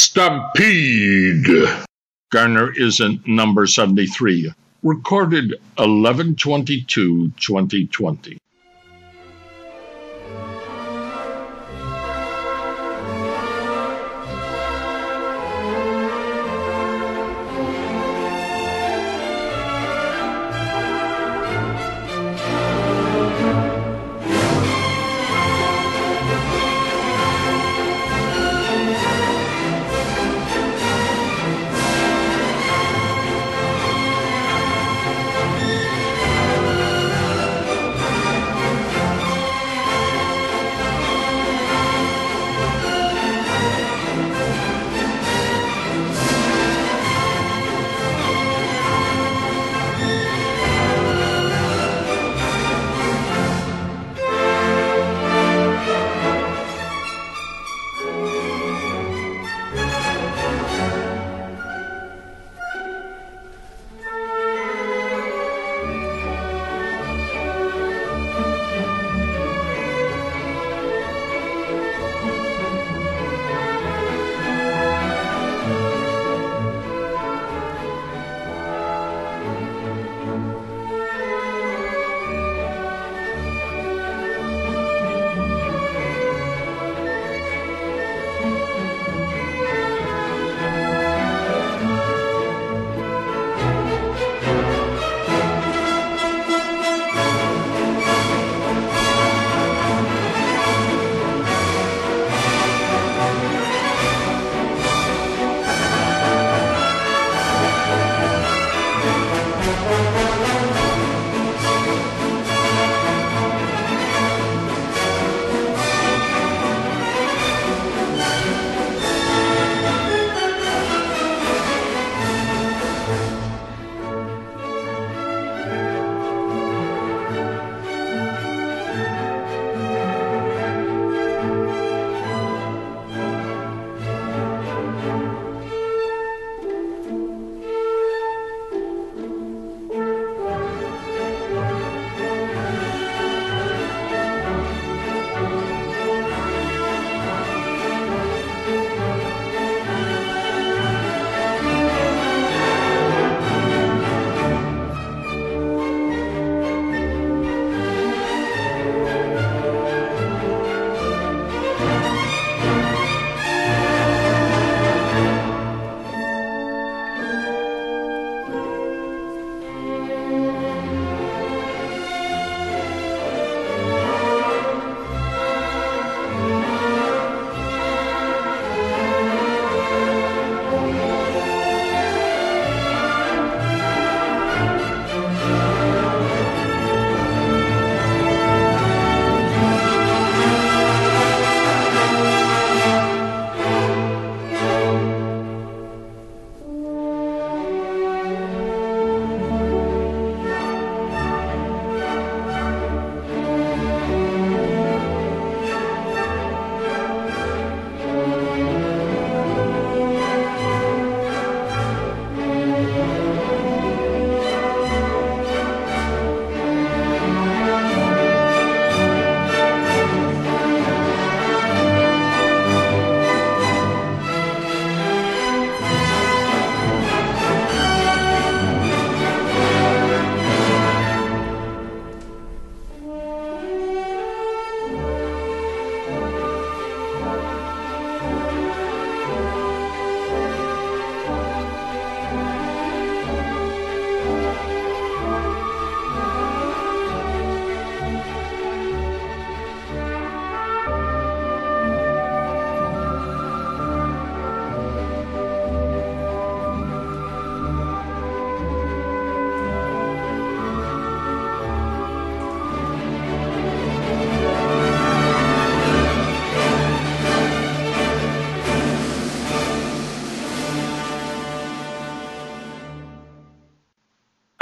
Stampede. Garner isn't number 73. Recorded 1122 2020.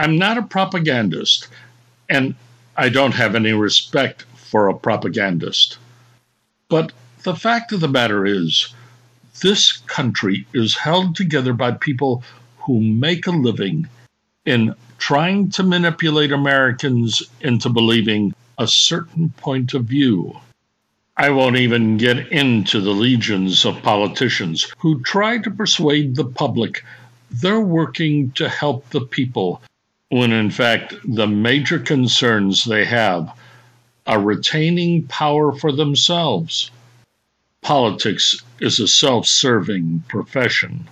I'm not a propagandist, and I don't have any respect for a propagandist. But the fact of the matter is, this country is held together by people who make a living in trying to manipulate Americans into believing a certain point of view. I won't even get into the legions of politicians who try to persuade the public they're working to help the people when in fact the major concerns they have are retaining power for themselves. Politics is a self serving profession.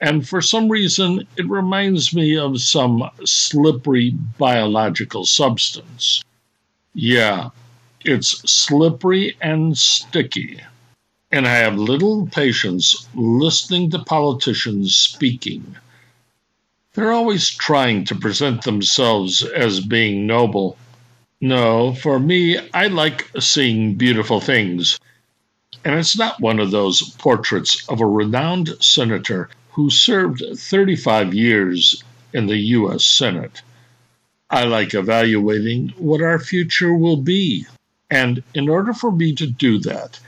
And for some reason, it reminds me of some slippery biological substance. Yeah, it's slippery and sticky. And I have little patience listening to politicians speaking. They're always trying to present themselves as being noble. No, for me, I like seeing beautiful things. And it's not one of those portraits of a renowned senator who served 35 years in the U.S. Senate. I like evaluating what our future will be. And in order for me to do that,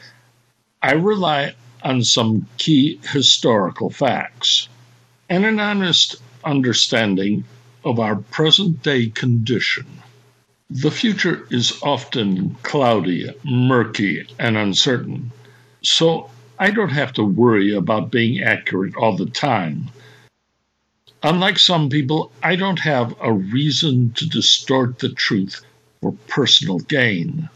I rely on some key historical facts and an honest understanding of our present day condition. The future is often cloudy, murky, and uncertain, so I don't have to worry about being accurate all the time. Unlike some people, I don't have a reason to distort the truth for personal gain.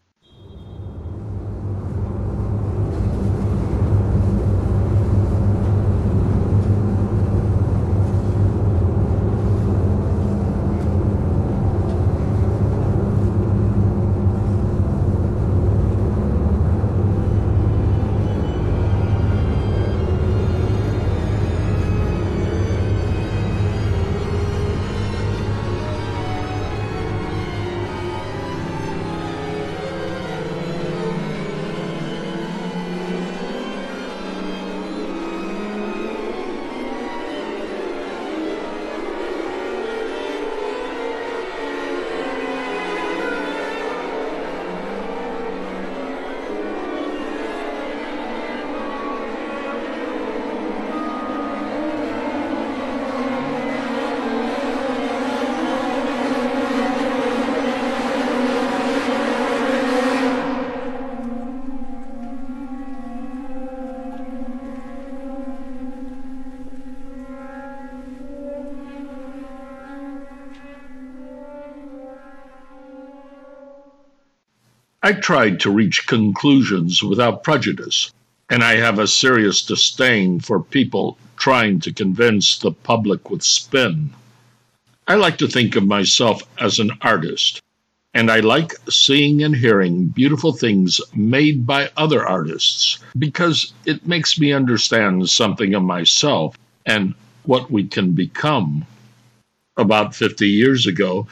I tried to reach conclusions without prejudice, and I have a serious disdain for people trying to convince the public with spin. I like to think of myself as an artist, and I like seeing and hearing beautiful things made by other artists because it makes me understand something of myself and what we can become. About 50 years ago,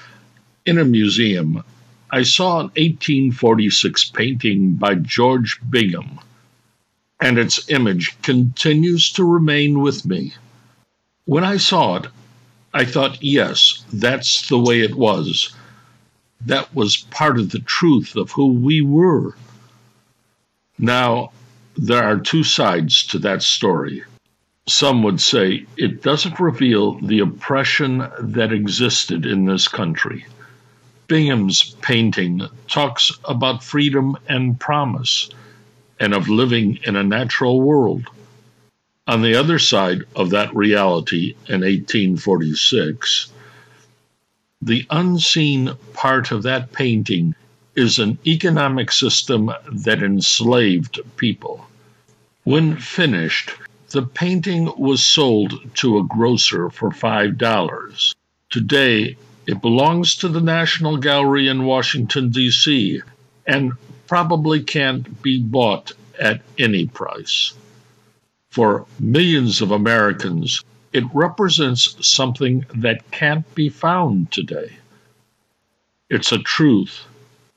in a museum, I saw an 1846 painting by George Bingham, and its image continues to remain with me. When I saw it, I thought, yes, that's the way it was. That was part of the truth of who we were. Now, there are two sides to that story. Some would say it doesn't reveal the oppression that existed in this country. Bingham's painting talks about freedom and promise and of living in a natural world. On the other side of that reality in 1846, the unseen part of that painting is an economic system that enslaved people. When finished, the painting was sold to a grocer for $5. Today, it belongs to the National Gallery in Washington, D.C., and probably can't be bought at any price. For millions of Americans, it represents something that can't be found today. It's a truth,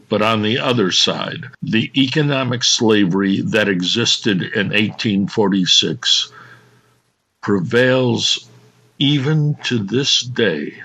but on the other side, the economic slavery that existed in 1846 prevails even to this day.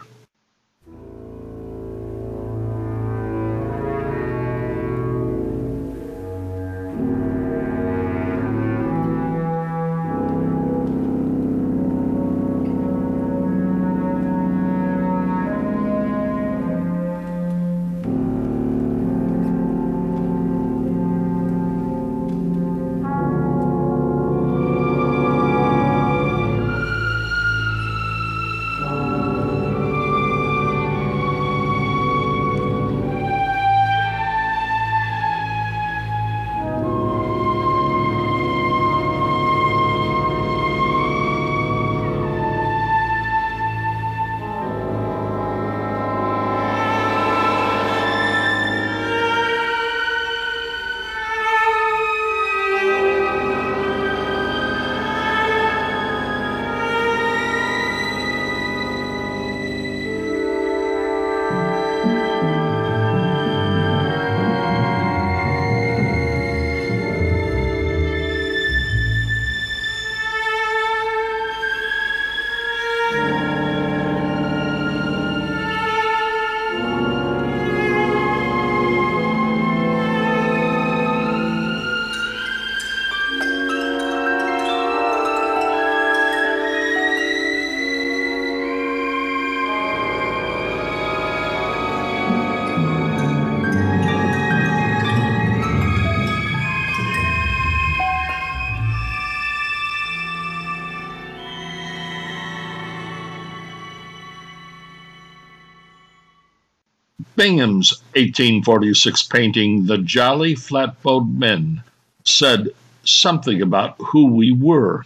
Bingham's 1846 painting, The Jolly Flatboat Men, said something about who we were,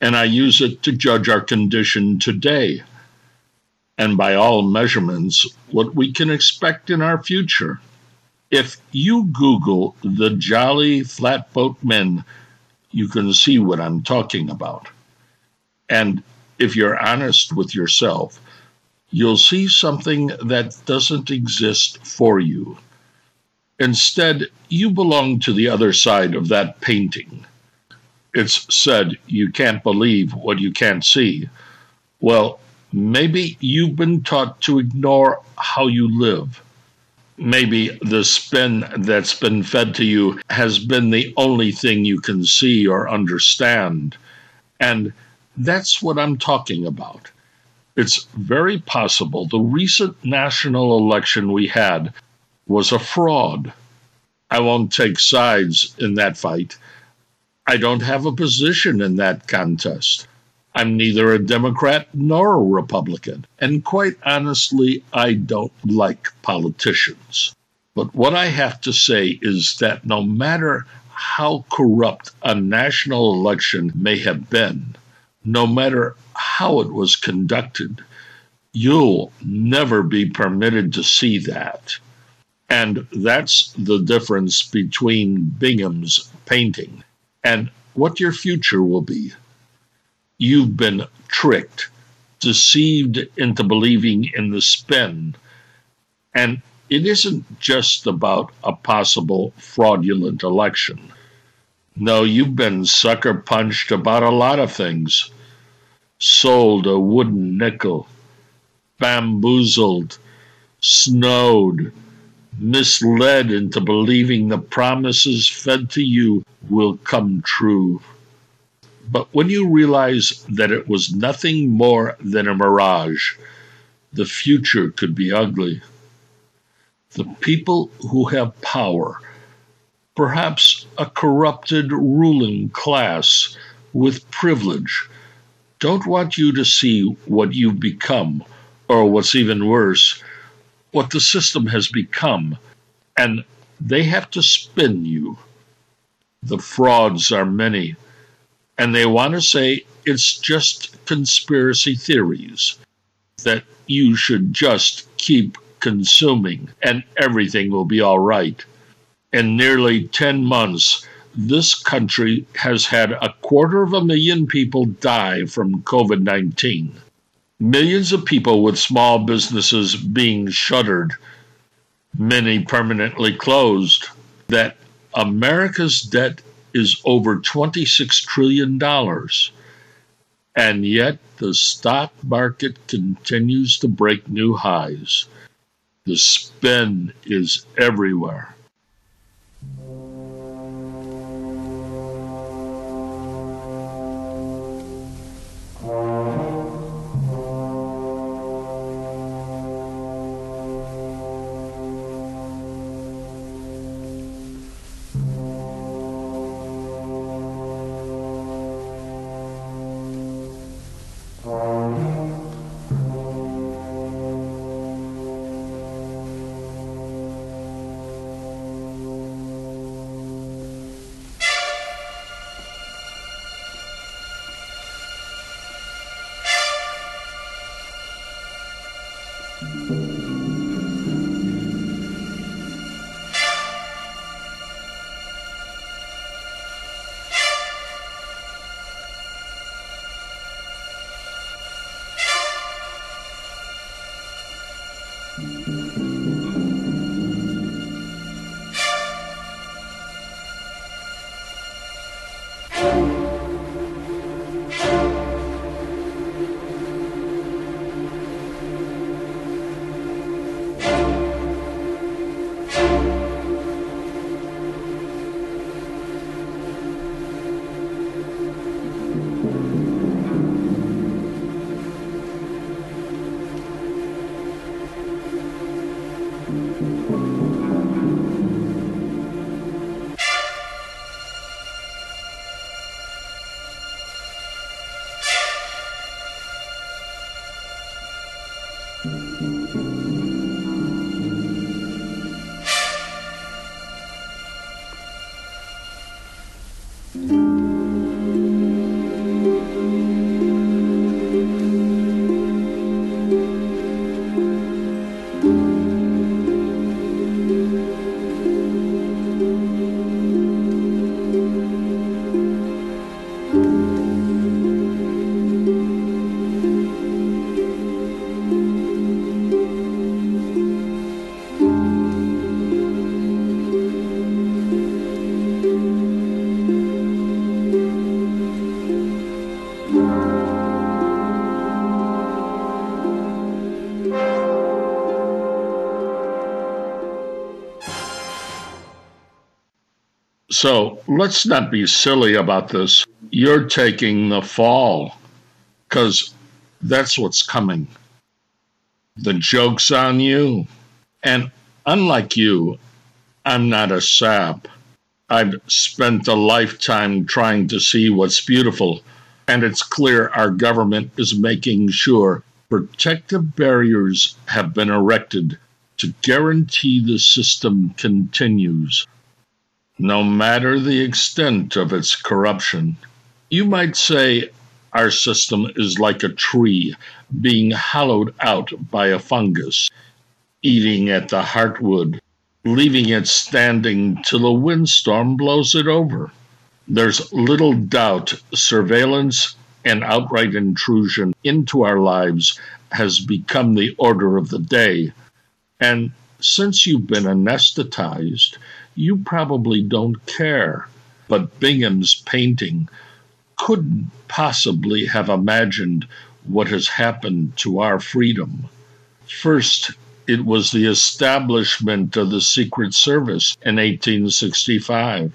and I use it to judge our condition today, and by all measurements, what we can expect in our future. If you Google the Jolly Flatboat Men, you can see what I'm talking about. And if you're honest with yourself, you'll see something that doesn't exist for you. Instead, you belong to the other side of that painting. It's said you can't believe what you can't see. Well, maybe you've been taught to ignore how you live maybe the spin that's been fed to you has been the only thing you can see or understand. And that's what I'm talking about. It's very possible the recent national election we had was a fraud. I won't take sides in that fight. I don't have a position in that contest. I'm neither a Democrat nor a Republican. And quite honestly, I don't like politicians. But what I have to say is that no matter how corrupt a national election may have been, no matter how it was conducted, you'll never be permitted to see that. And that's the difference between Bingham's painting and what your future will be. You've been tricked, deceived into believing in the spin. And it isn't just about a possible fraudulent election. No, you've been sucker punched about a lot of things. Sold a wooden nickel, bamboozled, snowed, misled into believing the promises fed to you will come true. But when you realize that it was nothing more than a mirage, the future could be ugly. The people who have power, perhaps a corrupted ruling class with privilege, don't want you to see what you've become, or what's even worse, what the system has become, and they have to spin you. The frauds are many and they want to say it's just conspiracy theories, that you should just keep consuming and everything will be all right. In nearly 10 months, this country has had a quarter of a million people die from COVID 19. Millions of people with small businesses being shuttered, many permanently closed. That America's debt is over $26 trillion. And yet the stock market continues to break new highs. The spin is everywhere. So let's not be silly about this. You're taking the fall because that's what's coming. The joke's on you. And unlike you, I'm not a sap. I've spent a lifetime trying to see what's beautiful, and it's clear our government is making sure protective barriers have been erected to guarantee the system continues, no matter the extent of its corruption. You might say our system is like a tree being hollowed out by a fungus, eating at the heartwood, leaving it standing till a windstorm blows it over. There's little doubt surveillance and outright intrusion into our lives has become the order of the day. And since you've been anesthetized, you probably don't care. But Bingham's painting couldn't possibly have imagined what has happened to our freedom. First, it was the establishment of the Secret Service in 1865,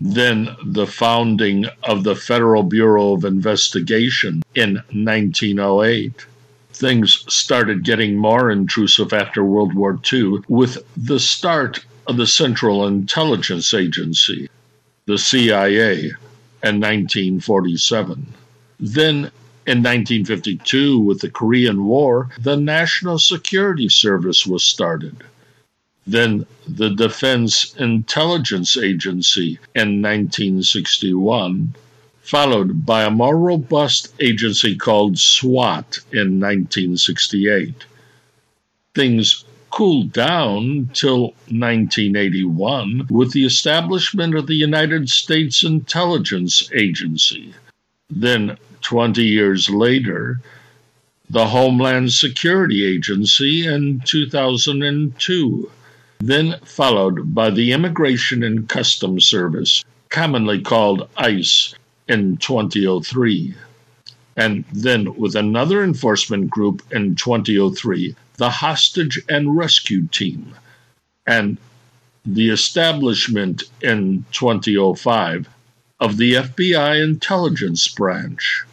then the founding of the Federal Bureau of Investigation in 1908. Things started getting more intrusive after World War II with the start of the Central Intelligence Agency, the CIA, in 1947. Then in 1952, with the Korean War, the National Security Service was started. Then the Defense Intelligence Agency in 1961, followed by a more robust agency called SWAT in 1968. Things cooled down till 1981 with the establishment of the United States Intelligence Agency. Then 20 years later, the Homeland Security Agency in 2002, then followed by the Immigration and Customs Service, commonly called ICE, in 2003. And then with another enforcement group in 2003, the Hostage and Rescue Team, and the establishment in 2005 of the FBI Intelligence Branch.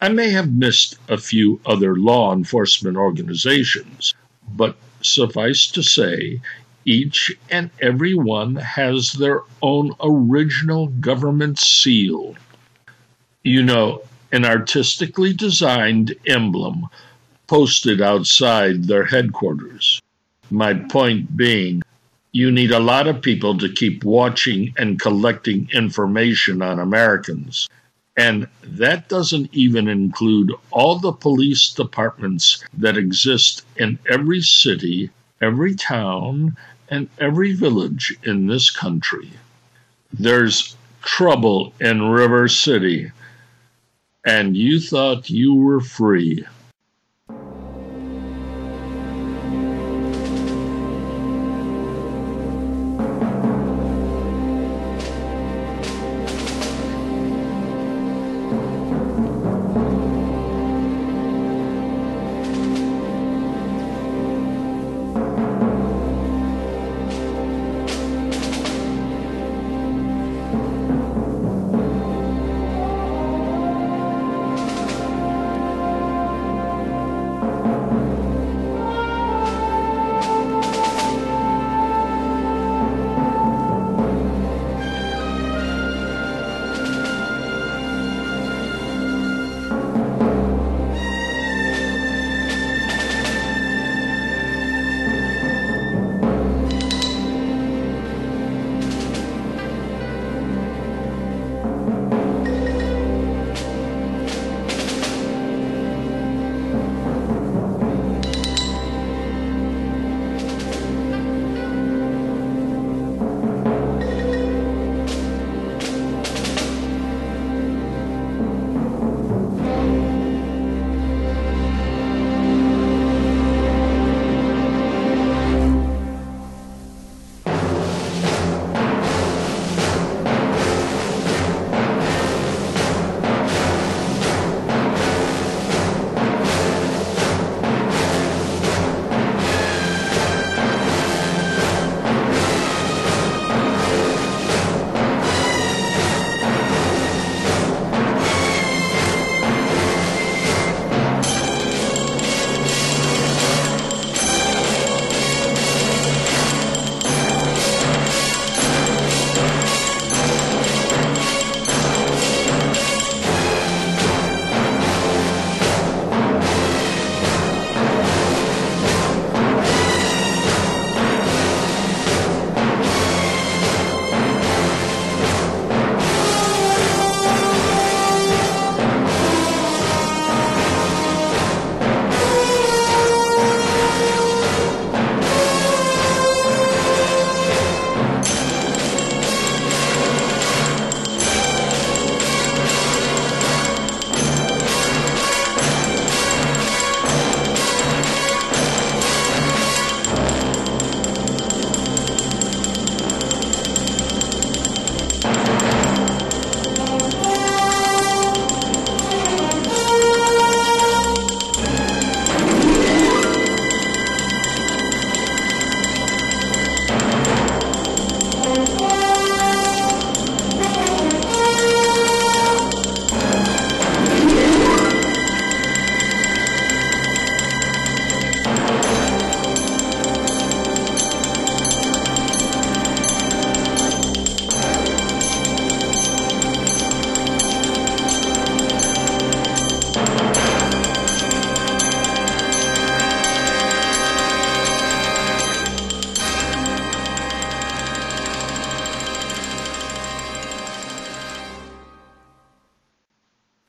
I may have missed a few other law enforcement organizations, but suffice to say, each and every one has their own original government seal. You know, an artistically designed emblem posted outside their headquarters. My point being, you need a lot of people to keep watching and collecting information on Americans. And that doesn't even include all the police departments that exist in every city, every town, and every village in this country. There's trouble in River City, and you thought you were free.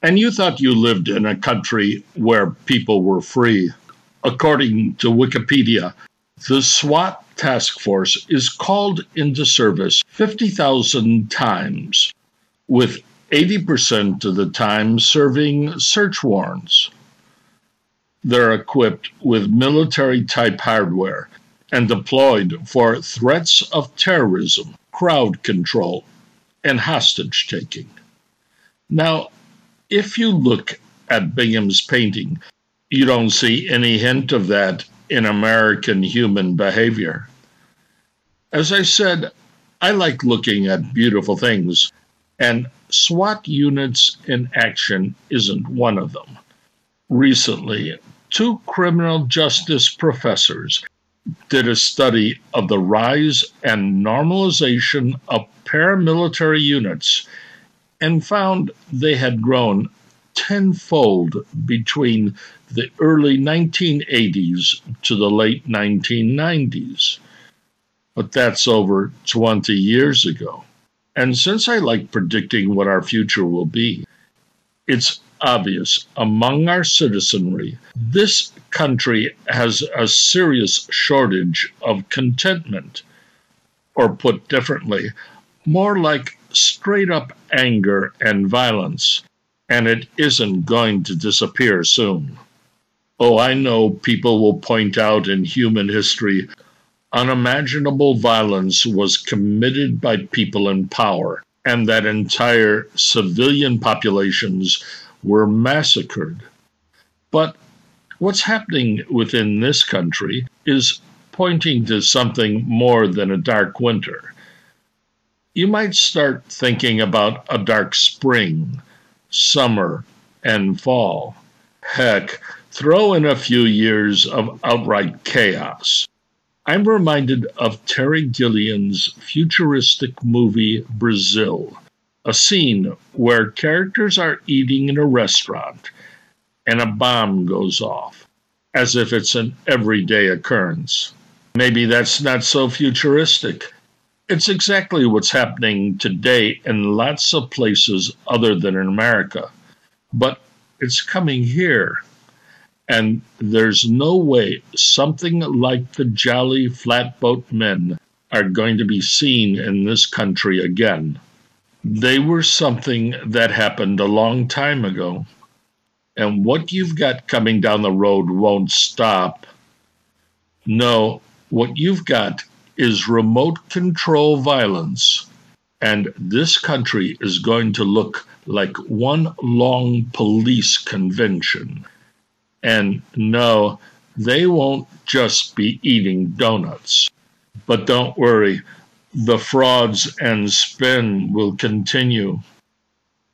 And you thought you lived in a country where people were free. According to Wikipedia, the SWAT task force is called into service 50,000 times, with 80% of the time serving search warrants. They're equipped with military type hardware and deployed for threats of terrorism, crowd control, and hostage taking. Now, if you look at Bingham's painting, you don't see any hint of that in American human behavior. As I said, I like looking at beautiful things, and SWAT units in action isn't one of them. Recently, two criminal justice professors did a study of the rise and normalization of paramilitary units and found they had grown tenfold between the early 1980s to the late 1990s. But that's over 20 years ago. And since I like predicting what our future will be, it's obvious among our citizenry, this country has a serious shortage of contentment. Or put differently, more like straight up anger and violence, and it isn't going to disappear soon. Oh, I know people will point out in human history unimaginable violence was committed by people in power, and that entire civilian populations were massacred. But what's happening within this country is pointing to something more than a dark winter. You might start thinking about a dark spring, summer, and fall. Heck, throw in a few years of outright chaos. I'm reminded of Terry Gilliam's futuristic movie Brazil a scene where characters are eating in a restaurant and a bomb goes off, as if it's an everyday occurrence. Maybe that's not so futuristic. It's exactly what's happening today in lots of places other than in America. But it's coming here. And there's no way something like the Jolly Flatboat Men are going to be seen in this country again. They were something that happened a long time ago. And what you've got coming down the road won't stop. No, what you've got is remote control violence. And this country is going to look like one long police convention. And no, they won't just be eating donuts. But don't worry, the frauds and spin will continue.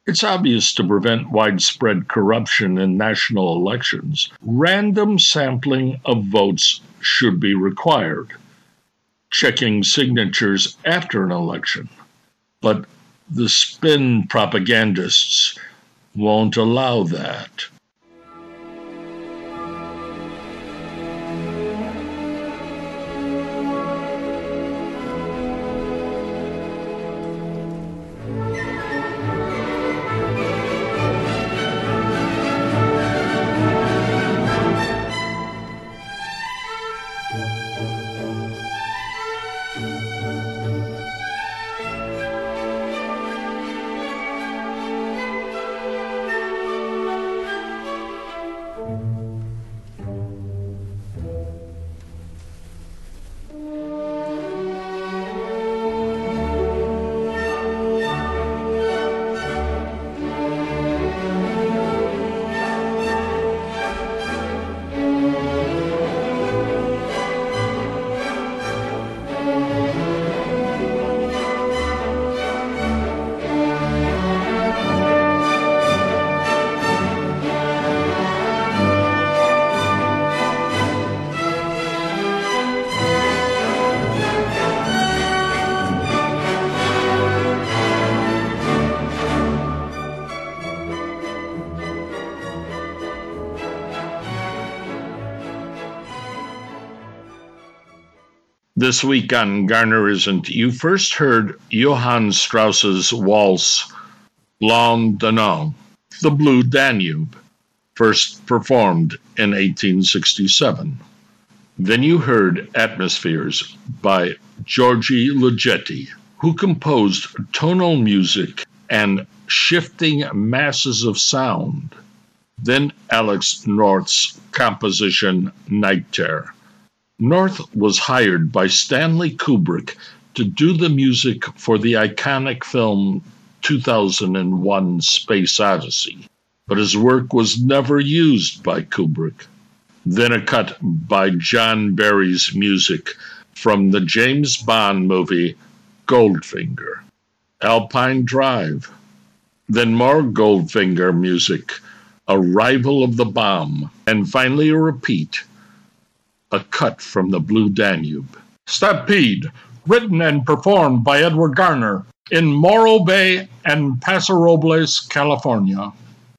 It's obvious to prevent widespread corruption in national elections. Random sampling of votes should be required, checking signatures after an election. But the spin propagandists won't allow that. This week on Garner Isn't, you first heard Johann Strauss's waltz, d'un Homme. The Blue Danube, first performed in 1867. Then you heard Atmospheres by György Ligeti, who composed tonal music and shifting masses of sound. Then Alex North's composition Night Terror. North was hired by Stanley Kubrick to do the music for the iconic film 2001 Space Odyssey, but his work was never used by Kubrick. Then a cut by John Barry's music from the James Bond movie Goldfinger, Alpine Drive. Then more Goldfinger music, Arrival of the Bomb, and finally a repeat, a cut from the Blue Danube. Stampede, written and performed by Edward Garner in Morro Bay and Paso Robles, California.